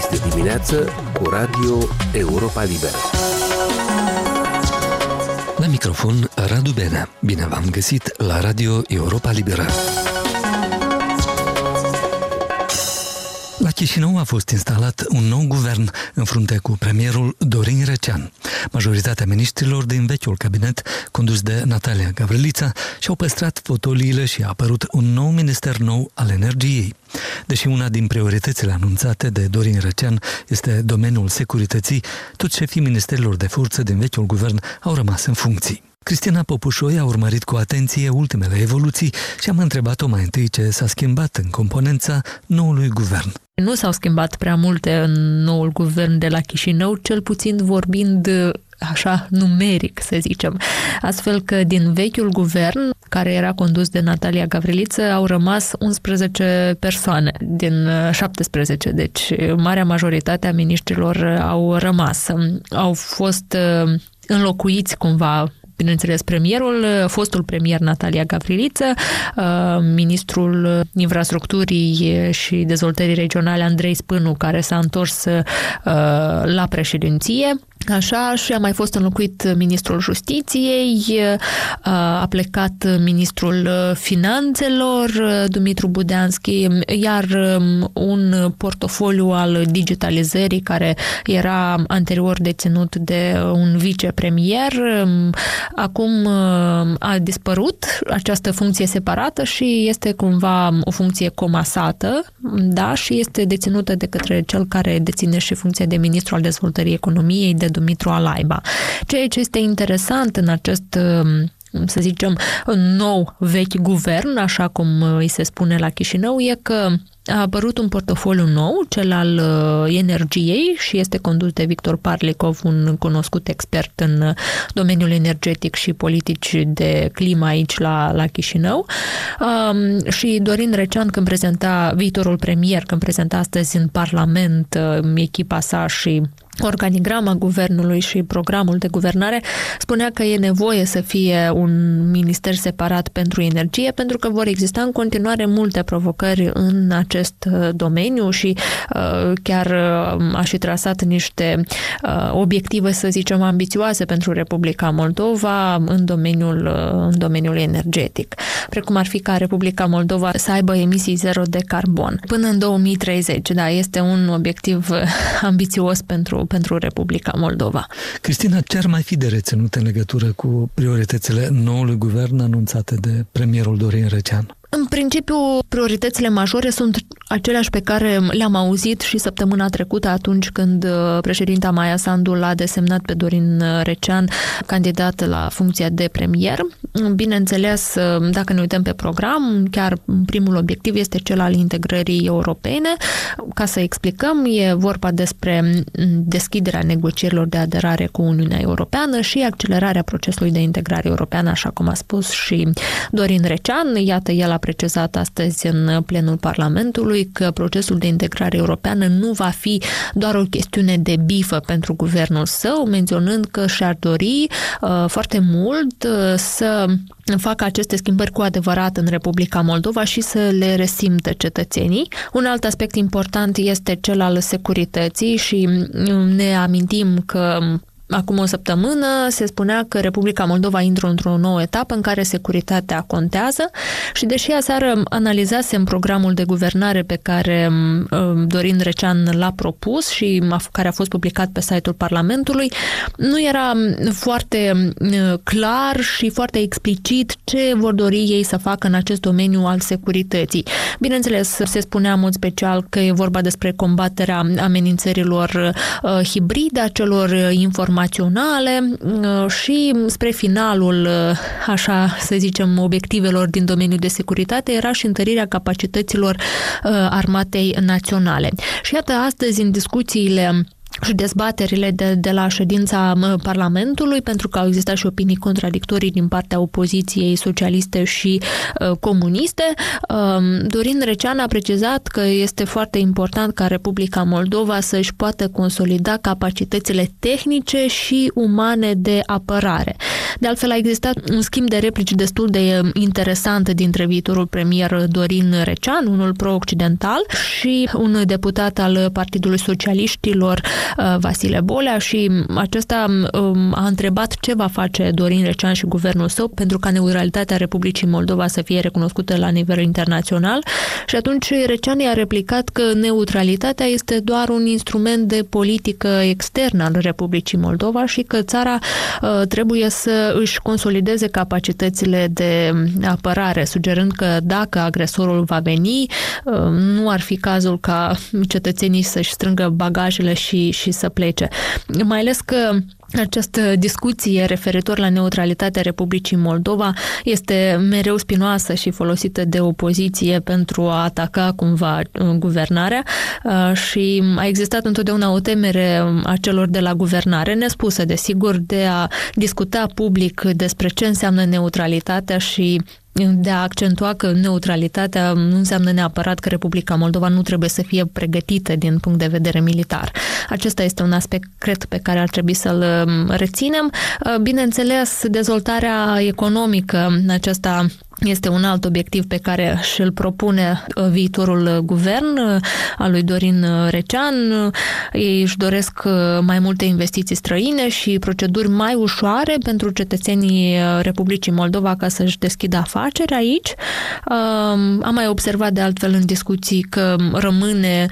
Este dimineață cu Radio Europa Liberă. La microfon Radu Benea. Bine v-am găsit la Radio Europa Liberă. Chișinău a fost instalat un nou guvern în frunte cu premierul Dorin Recean. Majoritatea ministrilor din vechiul cabinet, condus de Natalia Gavrilița, și-au păstrat fotoliile și a apărut un nou minister nou al energiei. Deși una din prioritățile anunțate de Dorin Răcean este domeniul securității, toți șefii ministerilor de forță din vechiul guvern au rămas în funcții. Cristina Popușoi a urmărit cu atenție ultimele evoluții și am întrebat-o mai întâi ce s-a schimbat în componența noului guvern. Nu s-au schimbat prea multe în noul guvern de la Chișinău, cel puțin vorbind așa numeric, să zicem. Astfel că din vechiul guvern, care era condus de Natalia Gavriliță, au rămas 11 persoane din 17, deci marea majoritate a miniștrilor au rămas. Au fost uh, înlocuiți cumva bineînțeles, premierul, fostul premier Natalia Gavriliță, uh, ministrul infrastructurii și dezvoltării regionale Andrei Spânu, care s-a întors uh, la președinție, Așa, și a mai fost înlocuit ministrul justiției, a plecat ministrul finanțelor, Dumitru Budeanski, iar um, un portofoliu al digitalizării care era anterior deținut de un vicepremier, um, acum um, a dispărut. Această funcție separată și este cumva o funcție comasată, da, și este deținută de către cel care deține și funcția de ministru al dezvoltării economiei, de Dumitru Alaiba. Ceea ce este interesant în acest um, să zicem, nou vechi guvern, așa cum uh, îi se spune la Chișinău, e că a apărut un portofoliu nou, cel al uh, energiei și este condus de Victor Parlikov, un cunoscut expert în uh, domeniul energetic și politici de climă aici la, la Chișinău. Um, și Dorin Recean, când prezenta viitorul premier, când prezenta astăzi în Parlament echipa sa și organigrama guvernului și programul de guvernare spunea că e nevoie să fie un minister separat pentru energie pentru că vor exista în continuare multe provocări în acest uh, domeniu și uh, chiar uh, a și trasat niște obiective, să zicem, ambițioase pentru Republica Moldova în domeniul, în domeniul energetic, precum ar fi ca Republica Moldova să aibă emisii zero de carbon până în 2030. Da, este un obiectiv ambițios pentru pentru Republica Moldova. Cristina, ce ar mai fi de reținut în legătură cu prioritățile noului guvern anunțate de premierul Dorin Răcean? În principiu, prioritățile majore sunt aceleași pe care le-am auzit și săptămâna trecută atunci când uh, președinta Maia Sandu l-a desemnat pe Dorin uh, Recean candidat la funcția de premier. Bineînțeles, uh, dacă ne uităm pe program, chiar primul obiectiv este cel al integrării europene. Ca să explicăm, e vorba despre mm, deschiderea negocierilor de aderare cu Uniunea Europeană și accelerarea procesului de integrare europeană, așa cum a spus și Dorin Recean. Iată, el a precizat astăzi în plenul Parlamentului că procesul de integrare europeană nu va fi doar o chestiune de bifă pentru guvernul său, menționând că și-ar dori uh, foarte mult uh, să facă aceste schimbări cu adevărat în Republica Moldova și să le resimtă cetățenii. Un alt aspect important este cel al securității și ne amintim că acum o săptămână se spunea că Republica Moldova intră într-o nouă etapă în care securitatea contează și deși aseară analizasem programul de guvernare pe care um, Dorin Recean l-a propus și care a fost publicat pe site-ul Parlamentului, nu era foarte clar și foarte explicit ce vor dori ei să facă în acest domeniu al securității. Bineînțeles, se spunea în mod special că e vorba despre combaterea amenințărilor uh, hibride, a celor informații informaționale uh, și spre finalul, uh, așa să zicem, obiectivelor din domeniul de securitate era și întărirea capacităților uh, armatei naționale. Și iată, astăzi, în discuțiile și dezbaterile de, de la ședința Parlamentului, pentru că au existat și opinii contradictorii din partea opoziției socialiste și uh, comuniste. Uh, Dorin Recean a precizat că este foarte important ca Republica Moldova să-și poată consolida capacitățile tehnice și umane de apărare. De altfel, a existat un schimb de replici destul de interesant dintre viitorul premier Dorin Recean, unul pro-occidental, și un deputat al Partidului Socialiștilor, uh, Vasile Bolea, și acesta um, a întrebat ce va face Dorin Recean și guvernul său pentru ca neutralitatea Republicii Moldova să fie recunoscută la nivel internațional. Și atunci Recean i-a replicat că neutralitatea este doar un instrument de politică externă al Republicii Moldova și că țara uh, trebuie să își consolideze capacitățile de apărare, sugerând că dacă agresorul va veni, uh, nu ar fi cazul ca cetățenii să-și strângă bagajele și, și să plece. Mai ales că această discuție referitor la neutralitatea Republicii Moldova este mereu spinoasă și folosită de opoziție pentru a ataca cumva uh, guvernarea uh, și a existat întotdeauna o temere a celor de la guvernare, nespusă desigur, de a discuta public despre ce înseamnă neutralitatea și de a accentua că neutralitatea nu înseamnă neapărat că Republica Moldova nu trebuie să fie pregătită din punct de vedere militar. Acesta este un aspect, cred, pe care ar trebui să-l um, reținem. Uh, bineînțeles, dezvoltarea economică, aceasta este un alt obiectiv pe care și-l propune uh, viitorul guvern uh, al lui Dorin Recean. Ei își doresc mai multe investiții străine și proceduri mai ușoare pentru cetățenii Republicii Moldova ca să-și deschidă afaceri aici. Um, am mai observat de altfel în discuții că rămâne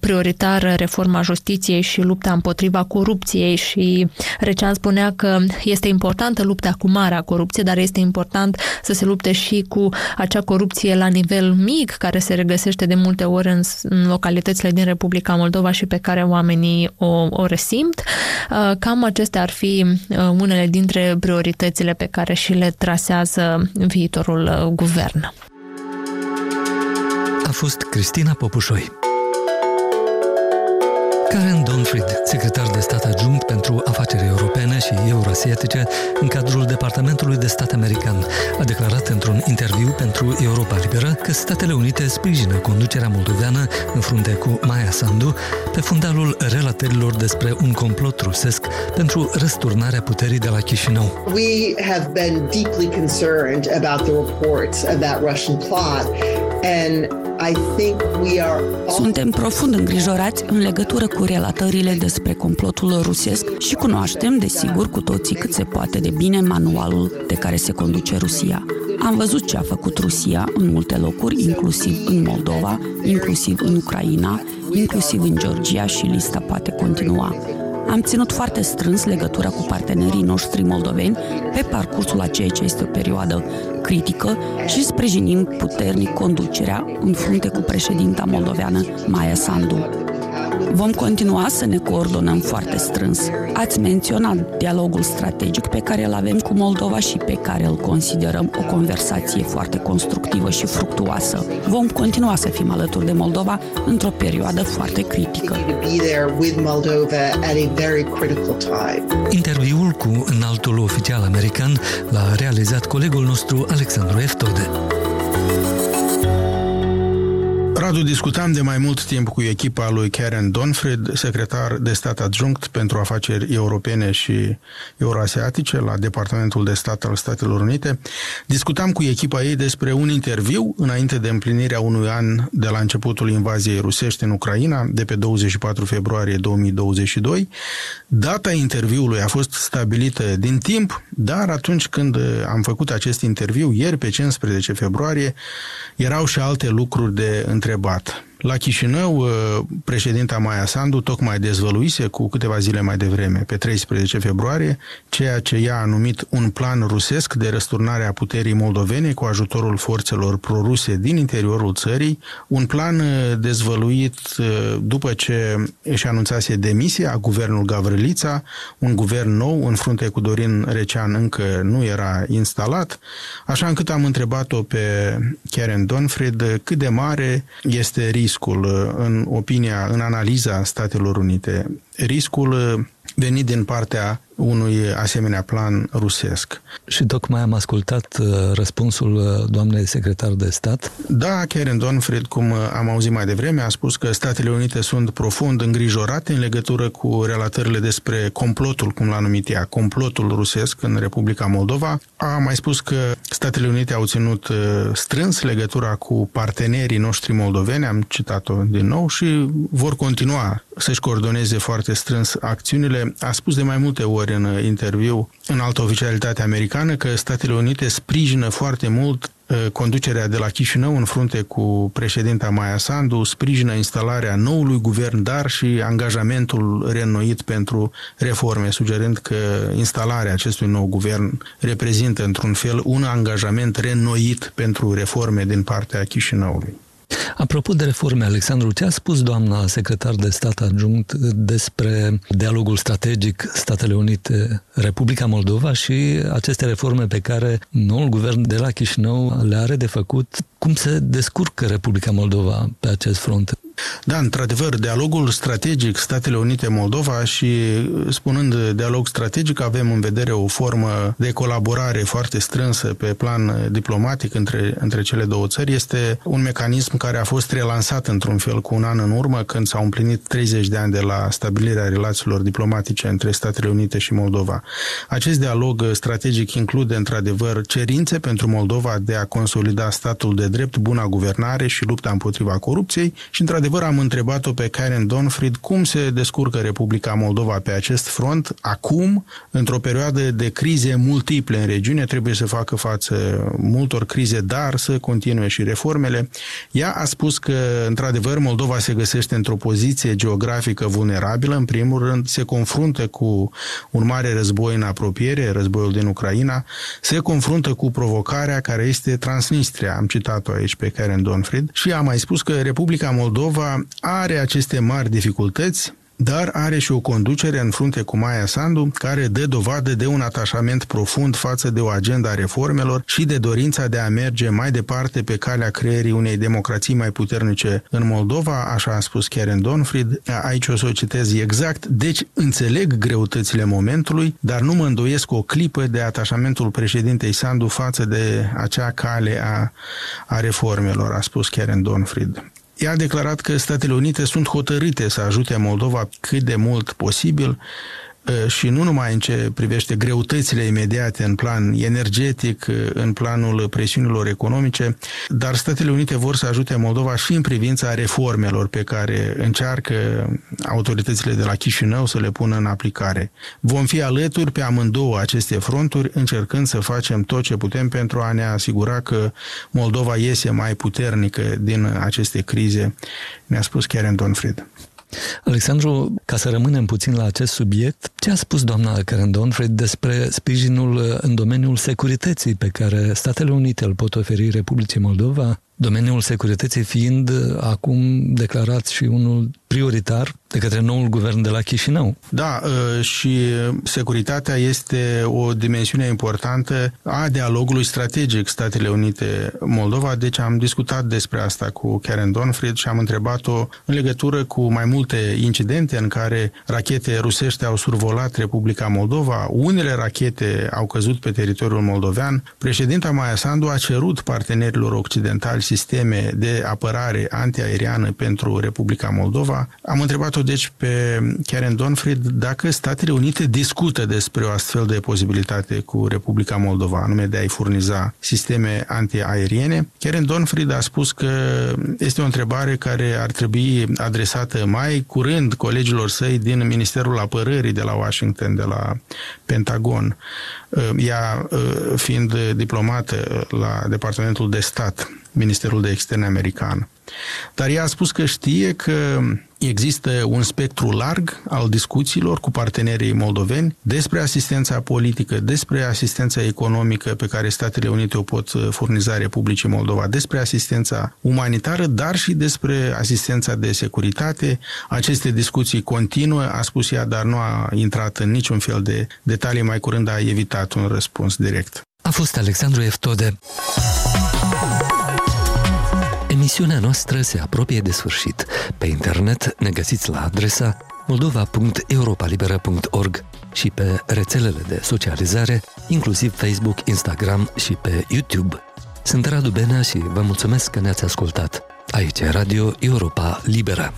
prioritară reforma justiției și lupta împotriva corupției și Recean spunea că este importantă lupta cu marea corupție, dar este important să se lupte și cu acea corupție la nivel mic, care se regăsește de multe ori în, în localitățile din Republica Moldova și pe care oamenii o, o resimt. Uh, cam acestea ar fi uh, unele dintre prioritățile pe care și le trasează viitorul uh, guvern. A fost Cristina Popușoi. Karen Donfried, secretar de stat adjunct pentru afaceri europene și euroasiatice în cadrul Departamentului de Stat American, a declarat într-un interviu pentru Europa Liberă că Statele Unite sprijină conducerea moldoveană în frunte cu Maya Sandu pe fundalul relatărilor despre un complot rusesc pentru răsturnarea puterii de la Chișinău. We have been deeply concerned about the reports of that Russian plot and suntem profund îngrijorați în legătură cu relatările despre complotul rusesc și cunoaștem, desigur, cu toții cât se poate de bine manualul de care se conduce Rusia. Am văzut ce a făcut Rusia în multe locuri, inclusiv în Moldova, inclusiv în Ucraina, inclusiv în Georgia și lista poate continua. Am ținut foarte strâns legătura cu partenerii noștri moldoveni pe parcursul a ceea ce este o perioadă critică și sprijinim puternic conducerea în frunte cu președinta moldoveană Maia Sandu. Vom continua să ne coordonăm foarte strâns. Ați menționat dialogul strategic pe care îl avem cu Moldova și pe care îl considerăm o conversație foarte constructivă și fructuoasă. Vom continua să fim alături de Moldova într-o perioadă foarte critică. Interviul cu înaltul oficial american l-a realizat colegul nostru Alexandru Eftode. Radu, discutam de mai mult timp cu echipa lui Karen Donfred, secretar de stat adjunct pentru afaceri europene și euroasiatice la Departamentul de Stat al Statelor Unite. Discutam cu echipa ei despre un interviu înainte de împlinirea unui an de la începutul invaziei rusești în Ucraina, de pe 24 februarie 2022. Data interviului a fost stabilită din timp, dar atunci când am făcut acest interviu, ieri pe 15 februarie, erau și alte lucruri de întrebare întrebat. La Chișinău, uh, președinta Maia Sandu tocmai dezvăluise cu câteva zile mai devreme, pe 13 februarie, ceea ce ea a numit un plan rusesc de răsturnare a puterii moldovene cu ajutorul forțelor proruse din interiorul țării, un plan uh, dezvăluit uh, după ce își anunțase demisia guvernul Gavrilița, un guvern nou în frunte cu Dorin Recean încă nu era instalat, așa încât am întrebat-o pe Karen Donfred cât de mare este riscul riscul în opinia, în analiza Statelor Unite? Riscul venit din partea unui asemenea plan rusesc. Și tocmai am ascultat uh, răspunsul uh, doamnei secretar de stat. Da, Karen Donfried, cum uh, am auzit mai devreme, a spus că Statele Unite sunt profund îngrijorate în legătură cu relatările despre complotul, cum l-a numit ea, complotul rusesc în Republica Moldova. A mai spus că Statele Unite au ținut strâns legătura cu partenerii noștri moldoveni, am citat-o din nou, și vor continua să-și coordoneze foarte strâns acțiunile. A spus de mai multe ori în interviu în altă oficialitate americană că Statele Unite sprijină foarte mult uh, conducerea de la Chișinău în frunte cu președinta Maia Sandu, sprijină instalarea noului guvern, dar și angajamentul reînnoit pentru reforme, sugerând că instalarea acestui nou guvern reprezintă într-un fel un angajament reînnoit pentru reforme din partea Chișinăului. Apropo de reforme, Alexandru, ce a spus doamna secretar de stat adjunct despre dialogul strategic Statele Unite, Republica Moldova și aceste reforme pe care noul guvern de la Chișinău le are de făcut? Cum se descurcă Republica Moldova pe acest front? Da, într-adevăr, dialogul strategic Statele Unite Moldova și spunând dialog strategic, avem în vedere o formă de colaborare foarte strânsă pe plan diplomatic între, între cele două țări. Este un mecanism care a fost relansat într-un fel cu un an în urmă, când s-au împlinit 30 de ani de la stabilirea relațiilor diplomatice între Statele Unite și Moldova. Acest dialog strategic include, într-adevăr, cerințe pentru Moldova de a consolida statul de drept, buna guvernare și lupta împotriva corupției și, într-adevăr, Într-adevăr, am întrebat-o pe Karen Donfried cum se descurcă Republica Moldova pe acest front. Acum, într-o perioadă de crize multiple în regiune, trebuie să facă față multor crize, dar să continue și reformele. Ea a spus că, într-adevăr, Moldova se găsește într-o poziție geografică vulnerabilă. În primul rând, se confruntă cu un mare război în apropiere, războiul din Ucraina, se confruntă cu provocarea care este Transnistria. Am citat-o aici pe Karen Donfried și a mai spus că Republica Moldova Moldova are aceste mari dificultăți, dar are și o conducere în frunte cu Maia Sandu, care dă dovadă de un atașament profund față de o agenda a reformelor și de dorința de a merge mai departe pe calea creierii unei democrații mai puternice în Moldova, așa a spus Karen Donfried. Aici o să o citez exact. Deci înțeleg greutățile momentului, dar nu mă îndoiesc o clipă de atașamentul președintei Sandu față de acea cale a, a reformelor, a spus Karen Donfried. Ea a declarat că Statele Unite sunt hotărâte să ajute Moldova cât de mult posibil și nu numai în ce privește greutățile imediate în plan energetic, în planul presiunilor economice, dar Statele Unite vor să ajute Moldova și în privința reformelor pe care încearcă autoritățile de la Chișinău să le pună în aplicare. Vom fi alături pe amândouă aceste fronturi, încercând să facem tot ce putem pentru a ne asigura că Moldova iese mai puternică din aceste crize, ne-a spus Karen Donfried. Alexandru, ca să rămânem puțin la acest subiect, ce a spus doamna Karen Donfred despre sprijinul în domeniul securității pe care Statele Unite îl pot oferi Republicii Moldova domeniul securității fiind acum declarat și unul prioritar de către noul guvern de la Chișinău. Da, ă, și securitatea este o dimensiune importantă a dialogului strategic Statele Unite Moldova, deci am discutat despre asta cu Karen Donfried și am întrebat-o în legătură cu mai multe incidente în care rachete rusești au survolat Republica Moldova, unele rachete au căzut pe teritoriul moldovean. Președinta Maia Sandu a cerut partenerilor occidentali sisteme de apărare antiaeriană pentru Republica Moldova. Am întrebat-o deci pe Karen Donfried dacă Statele Unite discută despre o astfel de posibilitate cu Republica Moldova, anume de a-i furniza sisteme antiaeriene. Karen Donfried a spus că este o întrebare care ar trebui adresată mai curând colegilor săi din Ministerul Apărării de la Washington, de la Pentagon. Ea fiind diplomată la Departamentul de Stat Ministerul de Externe american. Dar ea a spus că știe că există un spectru larg al discuțiilor cu partenerii moldoveni despre asistența politică, despre asistența economică pe care Statele Unite o pot furniza Republicii Moldova, despre asistența umanitară, dar și despre asistența de securitate. Aceste discuții continuă, a spus ea, dar nu a intrat în niciun fel de detalii, mai curând a evitat un răspuns direct. A fost Alexandru Eftode. Emisiunea noastră se apropie de sfârșit. Pe internet ne găsiți la adresa moldova.europalibera.org și pe rețelele de socializare, inclusiv Facebook, Instagram și pe YouTube. Sunt Radu Benea și vă mulțumesc că ne-ați ascultat. Aici e Radio Europa Liberă.